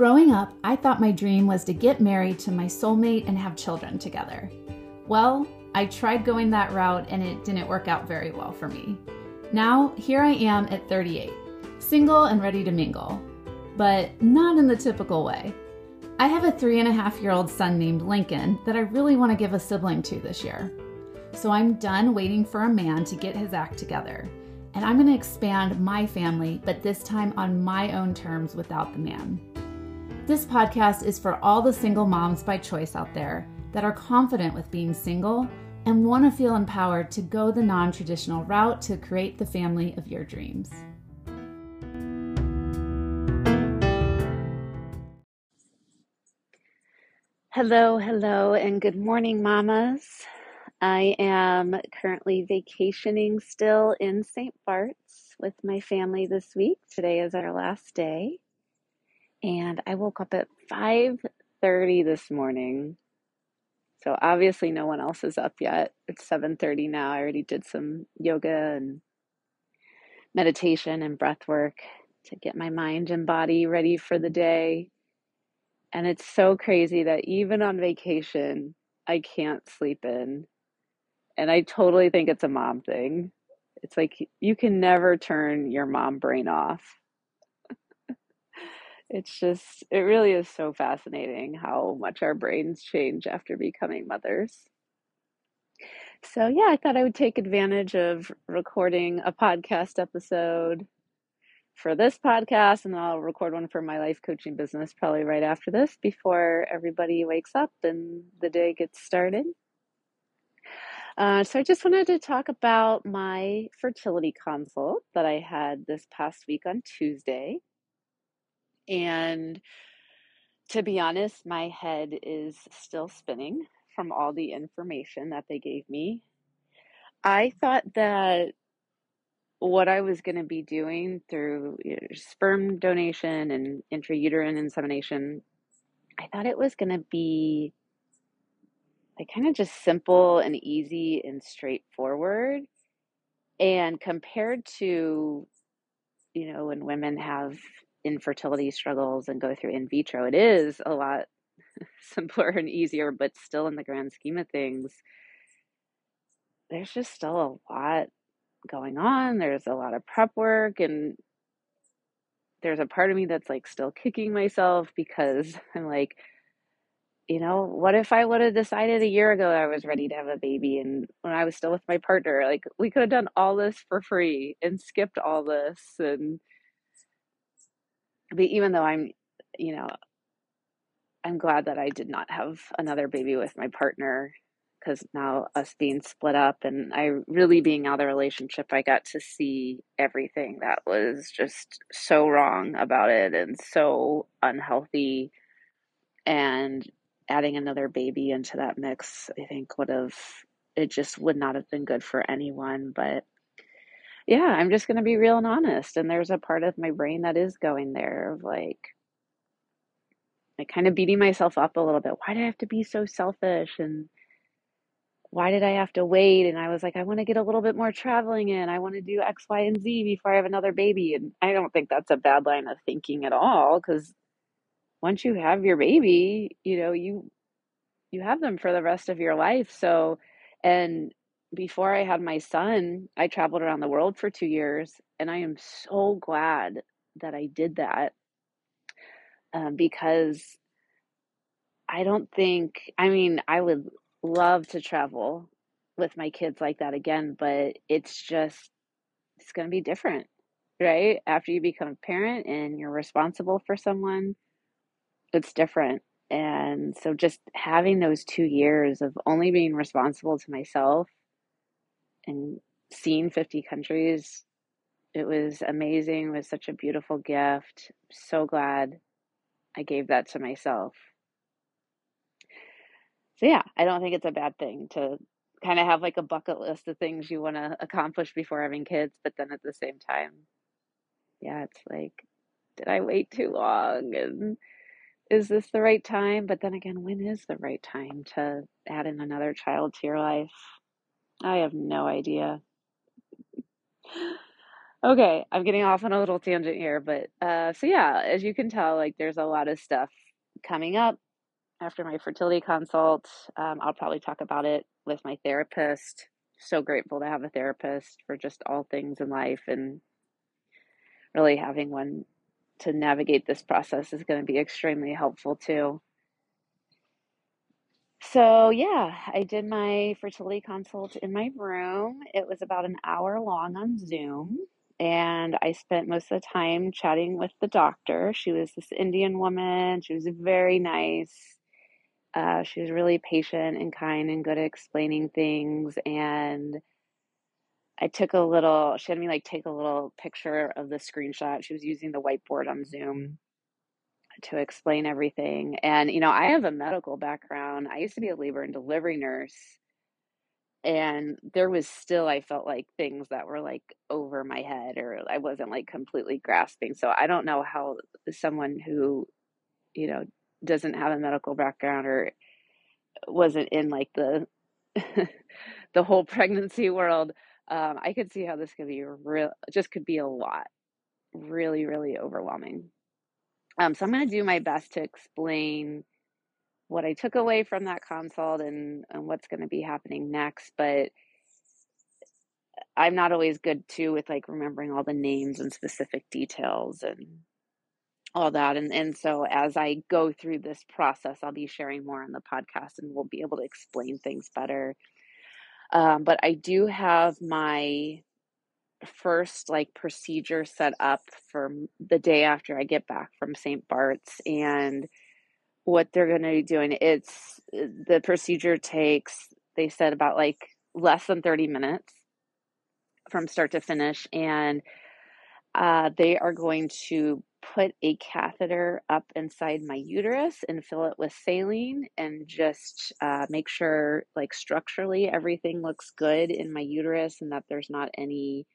Growing up, I thought my dream was to get married to my soulmate and have children together. Well, I tried going that route and it didn't work out very well for me. Now, here I am at 38, single and ready to mingle, but not in the typical way. I have a three and a half year old son named Lincoln that I really want to give a sibling to this year. So I'm done waiting for a man to get his act together. And I'm going to expand my family, but this time on my own terms without the man. This podcast is for all the single moms by choice out there that are confident with being single and want to feel empowered to go the non traditional route to create the family of your dreams. Hello, hello, and good morning, mamas. I am currently vacationing still in St. Bart's with my family this week. Today is our last day. And I woke up at 5:30 this morning. So obviously no one else is up yet. It's 7:30 now. I already did some yoga and meditation and breath work to get my mind and body ready for the day. And it's so crazy that even on vacation, I can't sleep in. And I totally think it's a mom thing. It's like you can never turn your mom brain off. It's just, it really is so fascinating how much our brains change after becoming mothers. So, yeah, I thought I would take advantage of recording a podcast episode for this podcast, and I'll record one for my life coaching business probably right after this before everybody wakes up and the day gets started. Uh, so, I just wanted to talk about my fertility consult that I had this past week on Tuesday. And to be honest, my head is still spinning from all the information that they gave me. I thought that what I was going to be doing through sperm donation and intrauterine insemination, I thought it was going to be like kind of just simple and easy and straightforward. And compared to, you know, when women have infertility struggles and go through in vitro, it is a lot simpler and easier, but still in the grand scheme of things, there's just still a lot going on. There's a lot of prep work and there's a part of me that's like still kicking myself because I'm like, you know, what if I would have decided a year ago I was ready to have a baby and when I was still with my partner, like we could have done all this for free and skipped all this and but even though I'm, you know, I'm glad that I did not have another baby with my partner because now us being split up and I really being out of the relationship, I got to see everything that was just so wrong about it and so unhealthy. And adding another baby into that mix, I think would have, it just would not have been good for anyone. But yeah, I'm just going to be real and honest. And there's a part of my brain that is going there of like, like kind of beating myself up a little bit. Why do I have to be so selfish? And why did I have to wait? And I was like, I want to get a little bit more traveling in. I want to do X, Y, and Z before I have another baby. And I don't think that's a bad line of thinking at all because once you have your baby, you know, you you have them for the rest of your life. So, and before I had my son, I traveled around the world for 2 years and I am so glad that I did that. Um, because I don't think I mean, I would love to travel with my kids like that again, but it's just it's going to be different, right? After you become a parent and you're responsible for someone, it's different. And so just having those 2 years of only being responsible to myself and seeing 50 countries, it was amazing. It was such a beautiful gift. So glad I gave that to myself. So yeah, I don't think it's a bad thing to kind of have like a bucket list of things you want to accomplish before having kids, but then at the same time, yeah, it's like, did I wait too long? And is this the right time? But then again, when is the right time to add in another child to your life? I have no idea. Okay, I'm getting off on a little tangent here, but uh, so yeah, as you can tell, like there's a lot of stuff coming up after my fertility consult. Um, I'll probably talk about it with my therapist. So grateful to have a therapist for just all things in life, and really having one to navigate this process is going to be extremely helpful too. So, yeah, I did my fertility consult in my room. It was about an hour long on Zoom, and I spent most of the time chatting with the doctor. She was this Indian woman, she was very nice. Uh, she was really patient and kind and good at explaining things. And I took a little, she had me like take a little picture of the screenshot. She was using the whiteboard on Zoom to explain everything. And, you know, I have a medical background. I used to be a labor and delivery nurse. And there was still, I felt like things that were like over my head or I wasn't like completely grasping. So I don't know how someone who, you know, doesn't have a medical background or wasn't in like the the whole pregnancy world um, i could see how this could be real just could be a lot really really overwhelming um, so I'm going to do my best to explain what I took away from that consult and, and what's going to be happening next. But I'm not always good too with like remembering all the names and specific details and all that. And and so as I go through this process, I'll be sharing more on the podcast and we'll be able to explain things better. Um, but I do have my first like procedure set up for the day after I get back from St. Bart's and what they're going to be doing it's the procedure takes they said about like less than 30 minutes from start to finish and uh, they are going to put a catheter up inside my uterus and fill it with saline and just uh, make sure like structurally everything looks good in my uterus and that there's not any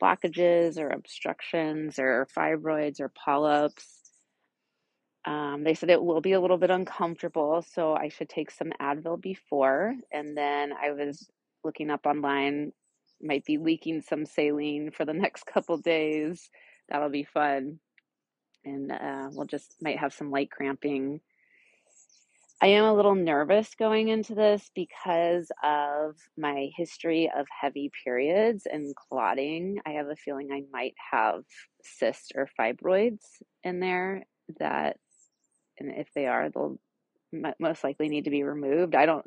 blockages or obstructions or fibroids or polyps. Um, they said it will be a little bit uncomfortable, so I should take some Advil before. And then I was looking up online, might be leaking some saline for the next couple days. That'll be fun. And uh, we'll just might have some light cramping I am a little nervous going into this because of my history of heavy periods and clotting. I have a feeling I might have cysts or fibroids in there that, and if they are, they'll most likely need to be removed. I don't,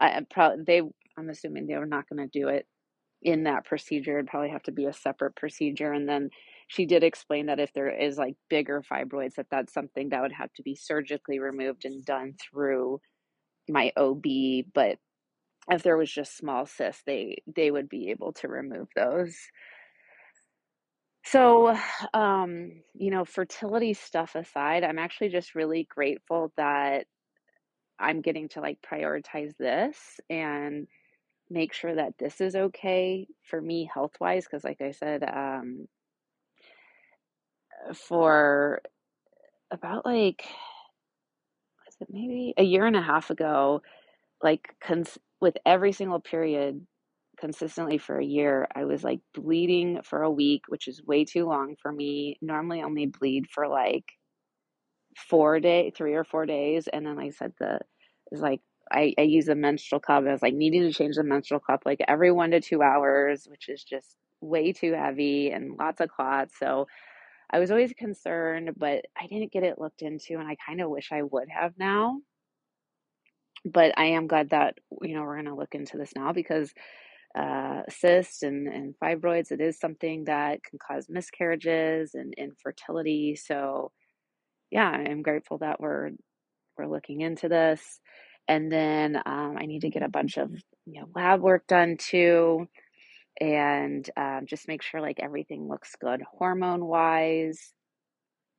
I probably, they, I'm assuming they were not going to do it in that procedure. It'd probably have to be a separate procedure. And then she did explain that if there is like bigger fibroids that that's something that would have to be surgically removed and done through my OB but if there was just small cysts they they would be able to remove those. So um you know fertility stuff aside i'm actually just really grateful that i'm getting to like prioritize this and make sure that this is okay for me health wise because like i said um for about like was it maybe a year and a half ago like cons- with every single period consistently for a year i was like bleeding for a week which is way too long for me normally only bleed for like four day three or four days and then i said the is like I, I use a menstrual cup. I was like needing to change the menstrual cup like every one to two hours, which is just way too heavy and lots of clots. So I was always concerned, but I didn't get it looked into, and I kind of wish I would have now. But I am glad that you know we're going to look into this now because uh, cysts and, and fibroids it is something that can cause miscarriages and infertility. So yeah, I'm grateful that we're we're looking into this. And then um, I need to get a bunch of you know lab work done too and um, just make sure like everything looks good hormone wise.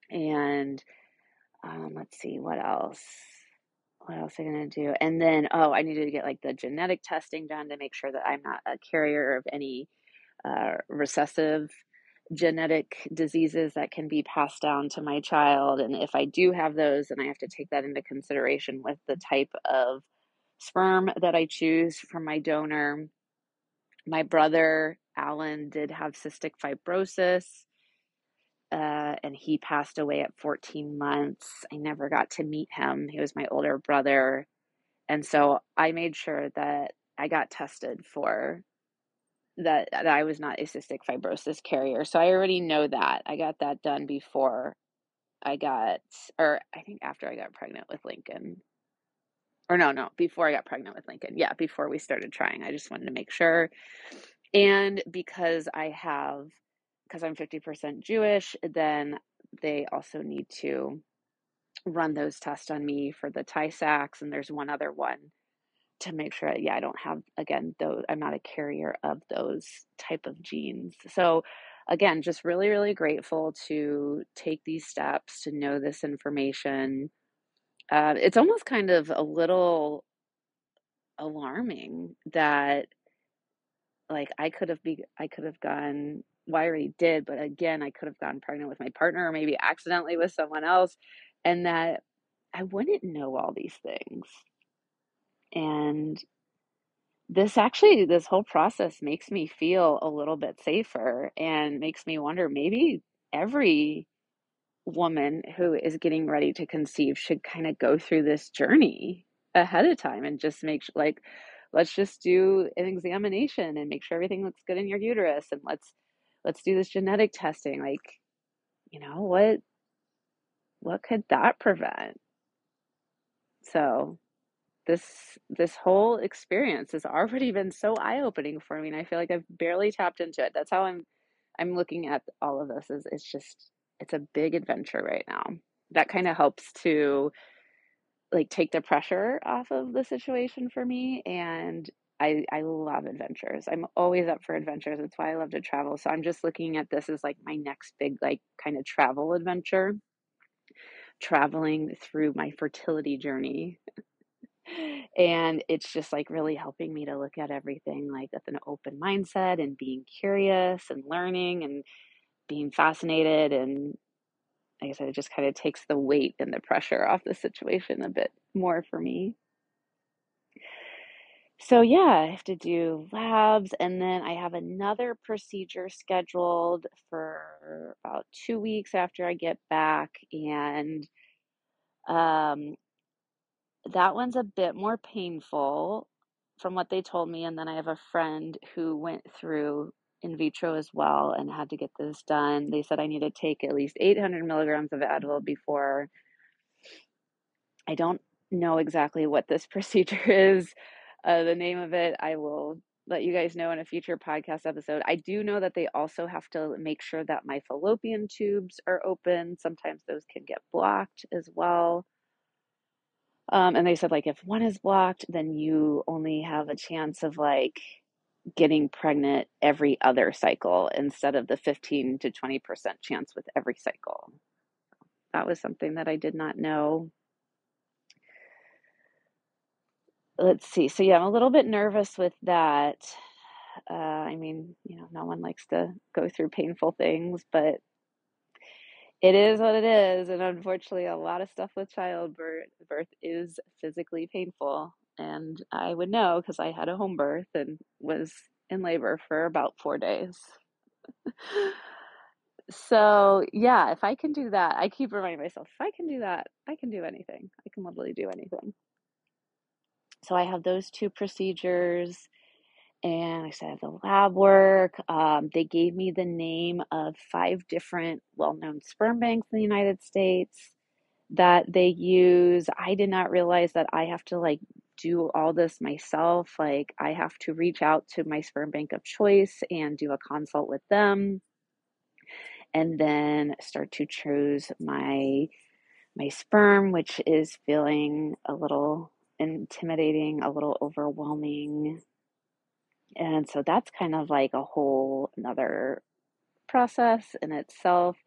And um, let's see what else. What else am I gonna do? And then oh, I needed to get like the genetic testing done to make sure that I'm not a carrier of any uh, recessive genetic diseases that can be passed down to my child. And if I do have those, then I have to take that into consideration with the type of sperm that I choose from my donor. My brother Alan did have cystic fibrosis, uh, and he passed away at 14 months. I never got to meet him. He was my older brother. And so I made sure that I got tested for that, that I was not a cystic fibrosis carrier. So I already know that. I got that done before I got, or I think after I got pregnant with Lincoln. Or no, no, before I got pregnant with Lincoln. Yeah, before we started trying. I just wanted to make sure. And because I have, because I'm 50% Jewish, then they also need to run those tests on me for the Tay-Sachs. And there's one other one to make sure, yeah, I don't have, again, though I'm not a carrier of those type of genes. So, again, just really, really grateful to take these steps to know this information. Uh, it's almost kind of a little alarming that like I could have be I could have gone well, I already did, but again, I could have gotten pregnant with my partner or maybe accidentally with someone else, and that I wouldn't know all these things. And this actually, this whole process makes me feel a little bit safer and makes me wonder maybe every woman who is getting ready to conceive should kind of go through this journey ahead of time and just make like let's just do an examination and make sure everything looks good in your uterus and let's let's do this genetic testing like you know what what could that prevent? So this this whole experience has already been so eye-opening for me and i feel like i've barely tapped into it. That's how i'm i'm looking at all of this is it's just it's a big adventure right now that kind of helps to like take the pressure off of the situation for me and I, I love adventures. I'm always up for adventures. That's why I love to travel. So I'm just looking at this as like my next big like kind of travel adventure. Traveling through my fertility journey. and it's just like really helping me to look at everything like with an open mindset and being curious and learning and being fascinated and like I said, it just kind of takes the weight and the pressure off the situation a bit more for me. So, yeah, I have to do labs, and then I have another procedure scheduled for about two weeks after I get back. And um, that one's a bit more painful from what they told me. And then I have a friend who went through in vitro as well and had to get this done. They said I need to take at least 800 milligrams of Advil before. I don't know exactly what this procedure is. Uh, the name of it, I will let you guys know in a future podcast episode. I do know that they also have to make sure that my fallopian tubes are open. Sometimes those can get blocked as well. Um, and they said, like, if one is blocked, then you only have a chance of like getting pregnant every other cycle instead of the 15 to 20% chance with every cycle. That was something that I did not know. Let's see. So, yeah, I'm a little bit nervous with that. Uh, I mean, you know, no one likes to go through painful things, but it is what it is. And unfortunately, a lot of stuff with childbirth birth is physically painful and I would know because I had a home birth and was in labor for about four days. so, yeah, if I can do that, I keep reminding myself if I can do that, I can do anything. I can literally do anything. So, I have those two procedures and I said I have the lab work. Um, they gave me the name of five different well known sperm banks in the United States that they use. I did not realize that I have to like do all this myself. Like, I have to reach out to my sperm bank of choice and do a consult with them, and then start to choose my my sperm, which is feeling a little intimidating, a little overwhelming. And so that's kind of like a whole another process in itself.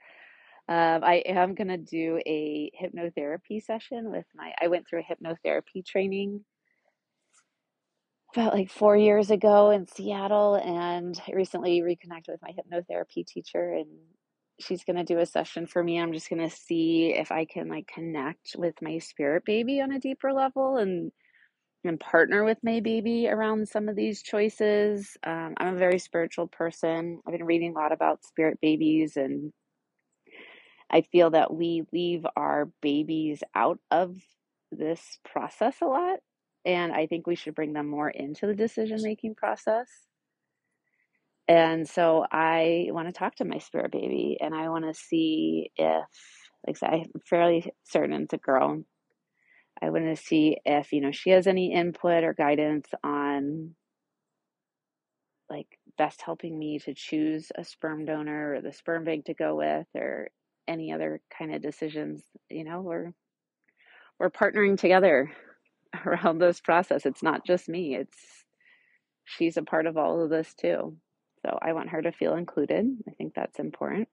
Um, I am going to do a hypnotherapy session with my, I went through a hypnotherapy training about like four years ago in Seattle, and I recently reconnected with my hypnotherapy teacher, and she's going to do a session for me. I'm just going to see if I can like connect with my spirit baby on a deeper level and and partner with my baby around some of these choices. Um, I'm a very spiritual person. I've been reading a lot about spirit babies, and I feel that we leave our babies out of this process a lot. And I think we should bring them more into the decision making process. And so I want to talk to my spirit baby and I want to see if, like I said, I'm fairly certain it's a girl. I want to see if, you know, she has any input or guidance on like best helping me to choose a sperm donor or the sperm bank to go with or any other kind of decisions. You know, we're we're partnering together around this process. It's not just me. It's she's a part of all of this too. So I want her to feel included. I think that's important.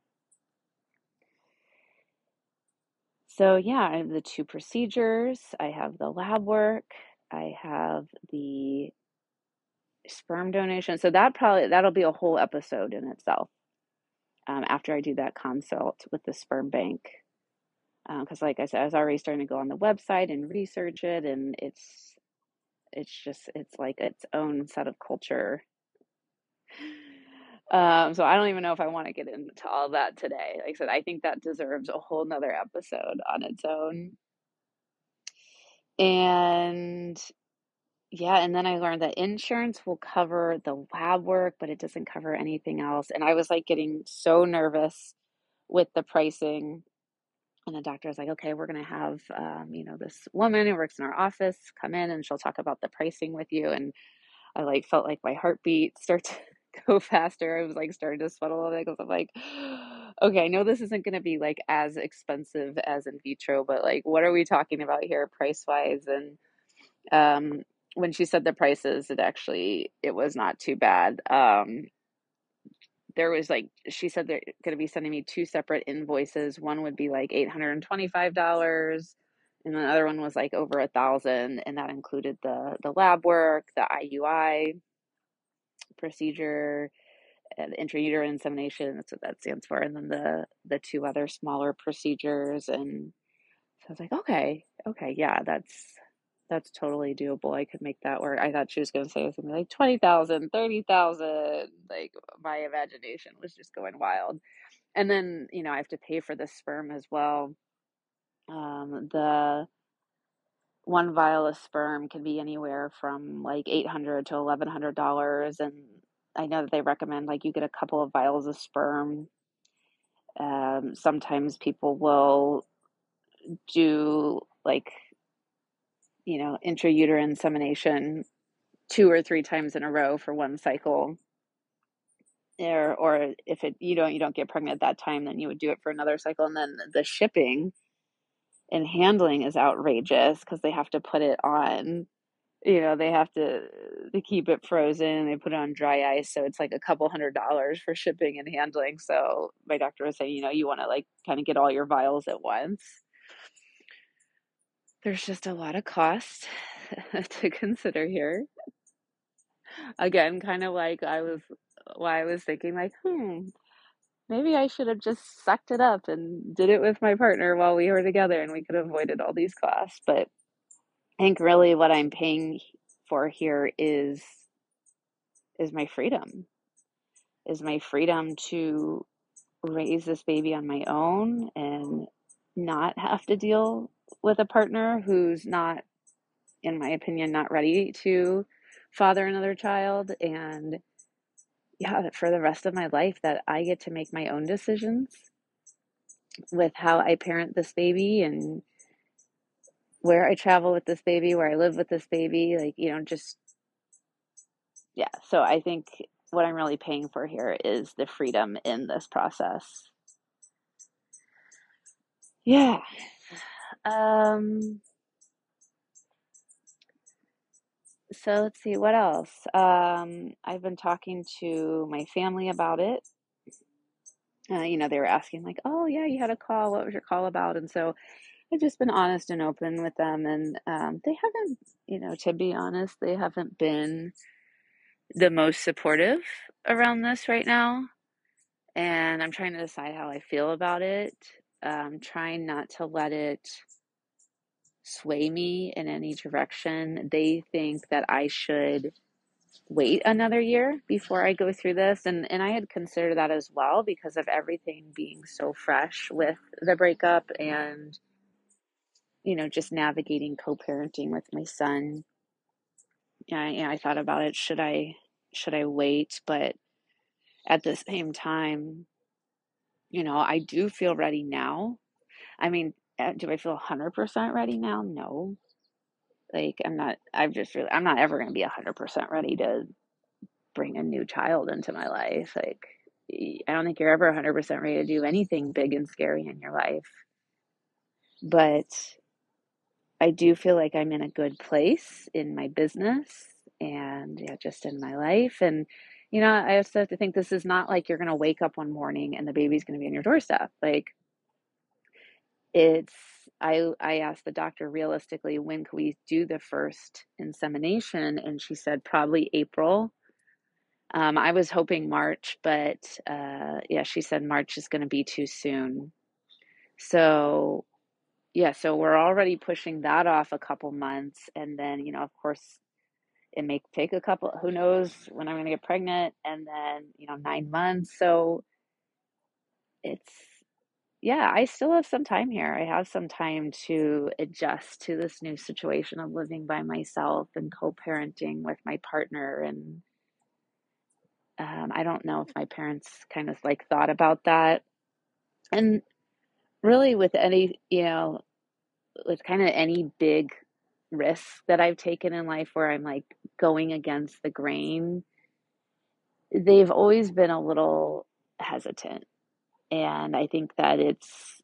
So, yeah, I have the two procedures, I have the lab work, I have the sperm donation. So, that probably that'll be a whole episode in itself um, after I do that consult with the sperm bank. Because, um, like I said, I was already starting to go on the website and research it, and it's it's just it's like its own set of culture um, so I don't even know if I want to get into all that today. Like I said, I think that deserves a whole nother episode on its own. And yeah, and then I learned that insurance will cover the lab work, but it doesn't cover anything else. And I was like getting so nervous with the pricing. And the doctor was like, okay, we're going to have, um, you know, this woman who works in our office come in and she'll talk about the pricing with you. And I like felt like my heartbeat start to go faster. I was like starting to sweat a little bit because I'm like, okay, I know this isn't going to be like as expensive as in vitro, but like, what are we talking about here, price wise? And um, when she said the prices, it actually it was not too bad. Um, there was like she said they're going to be sending me two separate invoices. One would be like eight hundred and twenty five dollars and the other one was like over a thousand and that included the the lab work the iui procedure, uh, the intrauterine insemination. That's what that stands for, and then the the two other smaller procedures. And so I was like, okay, okay, yeah, that's that's totally doable. I could make that work. I thought she was going to say something like 20,000, 30,000. Like my imagination was just going wild. And then, you know, I have to pay for the sperm as well. Um, the one vial of sperm can be anywhere from like 800 to $1100 and i know that they recommend like you get a couple of vials of sperm um, sometimes people will do like you know intrauterine insemination two or three times in a row for one cycle. Or or if it you don't you don't get pregnant at that time then you would do it for another cycle. And then the shipping and handling is outrageous because they have to put it on you know they have to to keep it frozen they put it on dry ice. So it's like a couple hundred dollars for shipping and handling. So my doctor was saying you know you want to like kind of get all your vials at once there's just a lot of cost to consider here again kind of like i was why i was thinking like hmm maybe I should have just sucked it up and did it with my partner while we were together and we could have avoided all these costs. But I think really what I'm paying for here is is my freedom. Is my freedom to raise this baby on my own and not have to deal with a partner who's not in my opinion not ready to father another child and yeah, for the rest of my life that I get to make my own decisions with how I parent this baby and where I travel with this baby, where I live with this baby, like, you know, just yeah. So I think what I'm really paying for here is the freedom in this process. Yeah. Um so let's see what else. Um, I've been talking to my family about it. Uh, you know, they were asking like, "Oh yeah, you had a call. What was your call about?" And so I've just been honest and open with them, and um, they haven't, you know, to be honest, they haven't been the most supportive around this right now. And I'm trying to decide how I feel about it. Um, trying not to let it sway me in any direction. They think that I should wait another year before I go through this. And, and I had considered that as well because of everything being so fresh with the breakup and, you know, just navigating co parenting with my son. Yeah, yeah, I thought about it. Should I should I wait? But at the same time, you know, I do feel ready now. I mean, do I feel 100% ready now? No. Like, I'm not, I've just really, I'm not ever going to be 100% ready to bring a new child into my life. Like, I don't think you're ever 100% ready to do anything big and scary in your life. But I do feel like I'm in a good place in my business and yeah, just in my life. And, you know, I also have to think this is not like you're going to wake up one morning and the baby's going to be on your doorstep. Like, it's I I asked the doctor realistically when could we do the first insemination, and she said probably April. Um, I was hoping March, but uh, yeah, she said March is going to be too soon. So yeah, so we're already pushing that off a couple months, and then you know, of course, it may take a couple. Who knows when I'm going to get pregnant, and then you know, nine months. So it's yeah, I still have some time here. I have some time to adjust to this new situation of living by myself and co-parenting with my partner. And um, I don't know if my parents kind of like thought about that. And really, with any, you know, with kind of any big risk that I've taken in life where I'm like going against the grain, they've always been a little hesitant and I think that it's,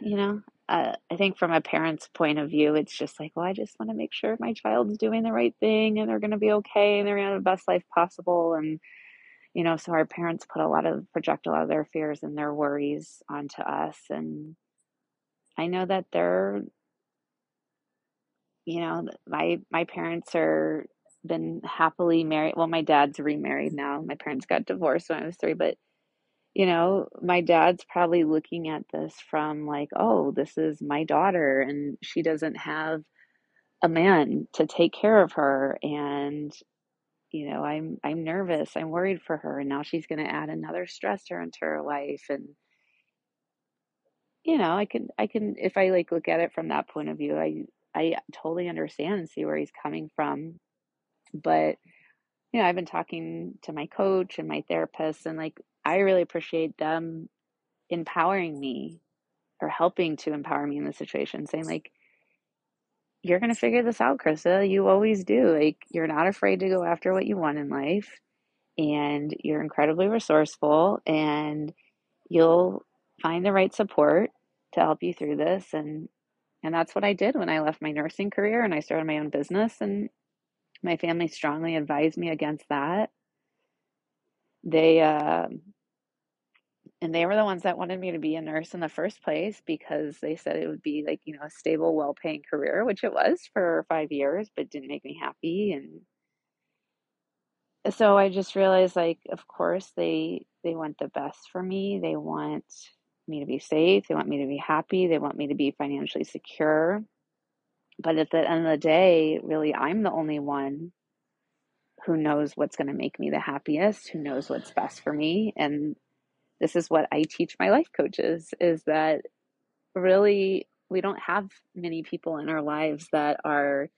you know, uh, I think from a parent's point of view, it's just like, well, I just want to make sure my child's doing the right thing and they're going to be okay and they're going to have the best life possible. And, you know, so our parents put a lot of, project a lot of their fears and their worries onto us. And I know that they're, you know, my, my parents are been happily married. Well, my dad's remarried now. My parents got divorced when I was three, but you know, my dad's probably looking at this from like, oh, this is my daughter and she doesn't have a man to take care of her and you know, I'm I'm nervous, I'm worried for her and now she's going to add another stressor into her life and you know, I can I can if I like look at it from that point of view, I I totally understand and see where he's coming from. But you know, I've been talking to my coach and my therapist and like I really appreciate them empowering me or helping to empower me in the situation, saying, like, you're going to figure this out, Krista. You always do. Like, you're not afraid to go after what you want in life, and you're incredibly resourceful, and you'll find the right support to help you through this. And and that's what I did when I left my nursing career and I started my own business. And my family strongly advised me against that. They uh, and they were the ones that wanted me to be a nurse in the first place because they said it would be like you know a stable well-paying career which it was for five years but didn't make me happy and uh, so i just realized like of course they they want the best for me. They want me to be safe. They want me to be happy. They want me to be financially secure. But at the end of the day really i'm the only one who knows what's going to make me the happiest who knows what's best for me and this is what I teach my life coaches is that really we don't have many people in our lives that are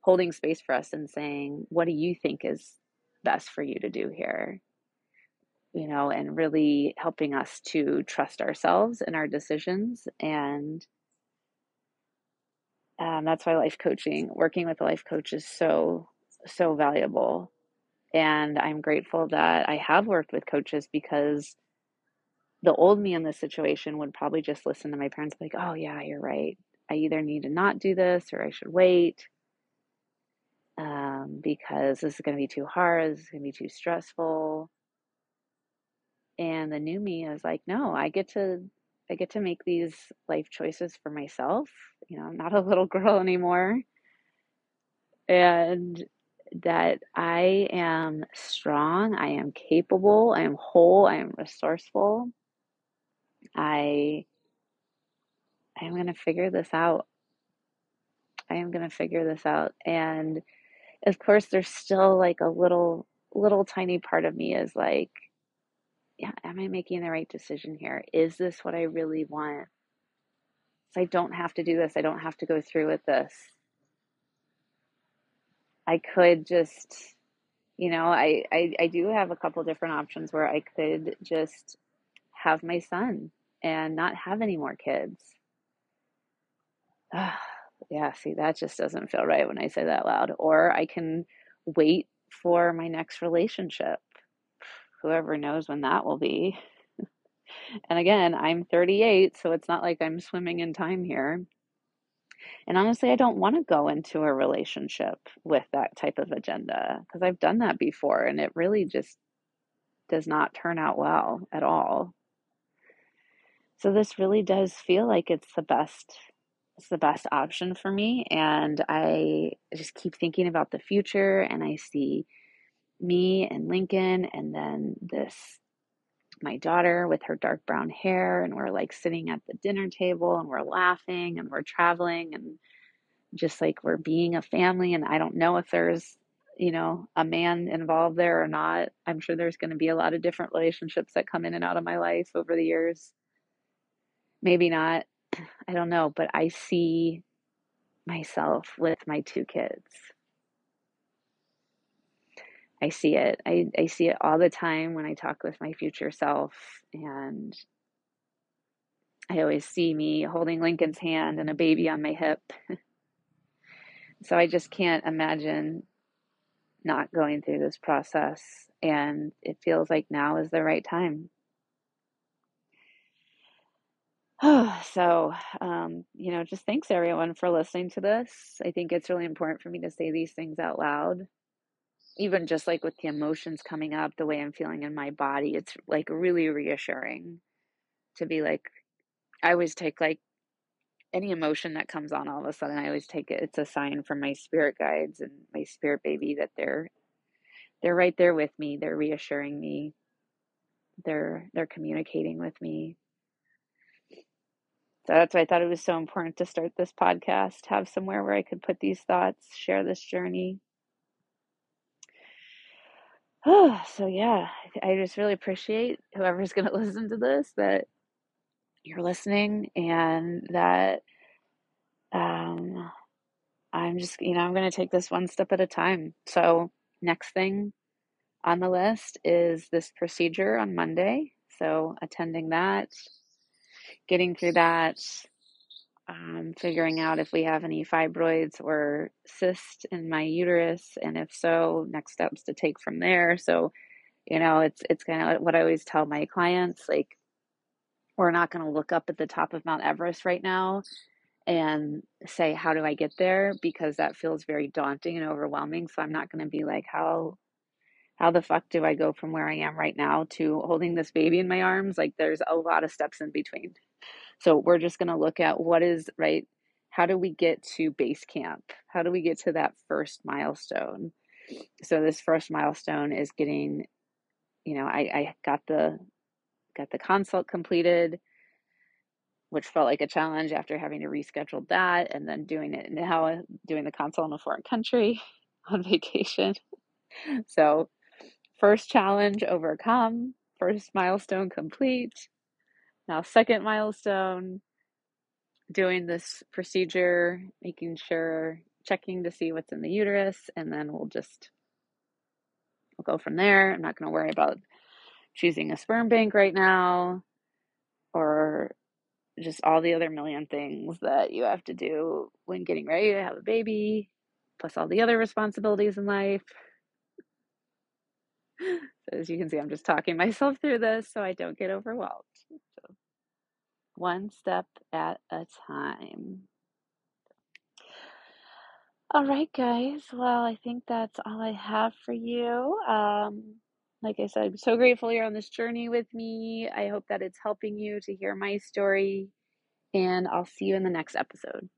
holding space for us and saying, What do you think is best for you to do here? You know, and really helping us to trust ourselves and our decisions. And um, that's why life coaching, working with a life coach is so, so valuable. And I'm grateful that I have worked with coaches because the old me in this situation would probably just listen to my parents like, oh, yeah, you're right. I either need to not do this or I should wait um, because this is going to be too hard. This is going to be too stressful. And the new me is like, no, I get to. I get to make these life choices for myself. You know, I'm not a little girl anymore. And that I am strong, I am capable, I am whole, I am resourceful, I I'm going to figure this out I am going to figure this out. And of course, there's still like a little, little tiny part of me is like, yeah, am I making the right decision here? Is this what I really want? So I don't have to do this. I don't have to go through with this. I could just, you know, I, I, I do have a couple different options where I could just have my son and not have any more kids. yeah, see, that just doesn't feel right when I say that loud. Or I can wait for my next relationship. Whoever knows when that will be. and again, I'm 38, so it's not like I'm swimming in time here. And honestly, I don't want to go into a relationship with that type of agenda because I've done that before and it really just does not turn out well at all. So this really does feel like it's the best it's the best option for me and I just keep thinking about the future and I see me and Lincoln and then this my daughter with her dark brown hair and we're like sitting at the dinner table and we're laughing and we're traveling and just like we're being a family and I don't know if there's you know a man involved there or not. I'm sure there's going to be a lot of different relationships that come in and out of my life over the years. Maybe not. I don't know, but I see myself with my two kids. I see it. I, I see it all the time when I talk with my future self. And I always see me holding Lincoln's hand and a baby on my hip. so I just can't imagine not going through this process. And it feels like now is the right time. so, um, you know, just thanks everyone for listening to this. I think it's really important for me to say these things out loud even just like with the emotions coming up, the way I'm feeling in my body, it's like really reassuring to be like, I always take like any emotion that comes on all of a sudden, I always take it. It's a sign from my spirit guides and my spirit baby that they're they're right there with me. They're reassuring me. They're they're communicating with me. So that's why I thought it was so important to start this podcast, have somewhere where I could put these thoughts, share this journey. Oh, so yeah, I just really appreciate whoever's going to listen to this that you're listening and that um I'm just, you know, I'm going to take this one step at a time. So, next thing on the list is this procedure on Monday. So, attending that, getting through that, um, figuring out if we have any fibroids or cysts in my uterus, and if so, next steps to take from there. So, you know, it's it's kind of what I always tell my clients: like, we're not going to look up at the top of Mount Everest right now and say, "How do I get there?" Because that feels very daunting and overwhelming. So I'm not going to be like, "How." How the fuck do I go from where I am right now to holding this baby in my arms? Like, there's a lot of steps in between. So we're just going to look at what is right. How do we get to base camp? How do we get to that first milestone? So this first milestone is getting, you know, I, I got the got the consult completed, which felt like a challenge after having to reschedule that and then doing it now doing the consult in a foreign country on vacation. So first challenge overcome, first milestone complete. Now, second milestone, doing this procedure, making sure, checking to see what's in the uterus, and then we'll just we'll go from there. I'm not going to worry about choosing a sperm bank right now or just all the other million things that you have to do when getting ready to have a baby, plus all the other responsibilities in life. As you can see, I'm just talking myself through this so I don't get overwhelmed one step at a time. All right, guys. Well, I think that's all I have for you. Um, like I said, I'm so grateful you're on this journey with me. I hope that it's helping you to hear my story, and I'll see you in the next episode.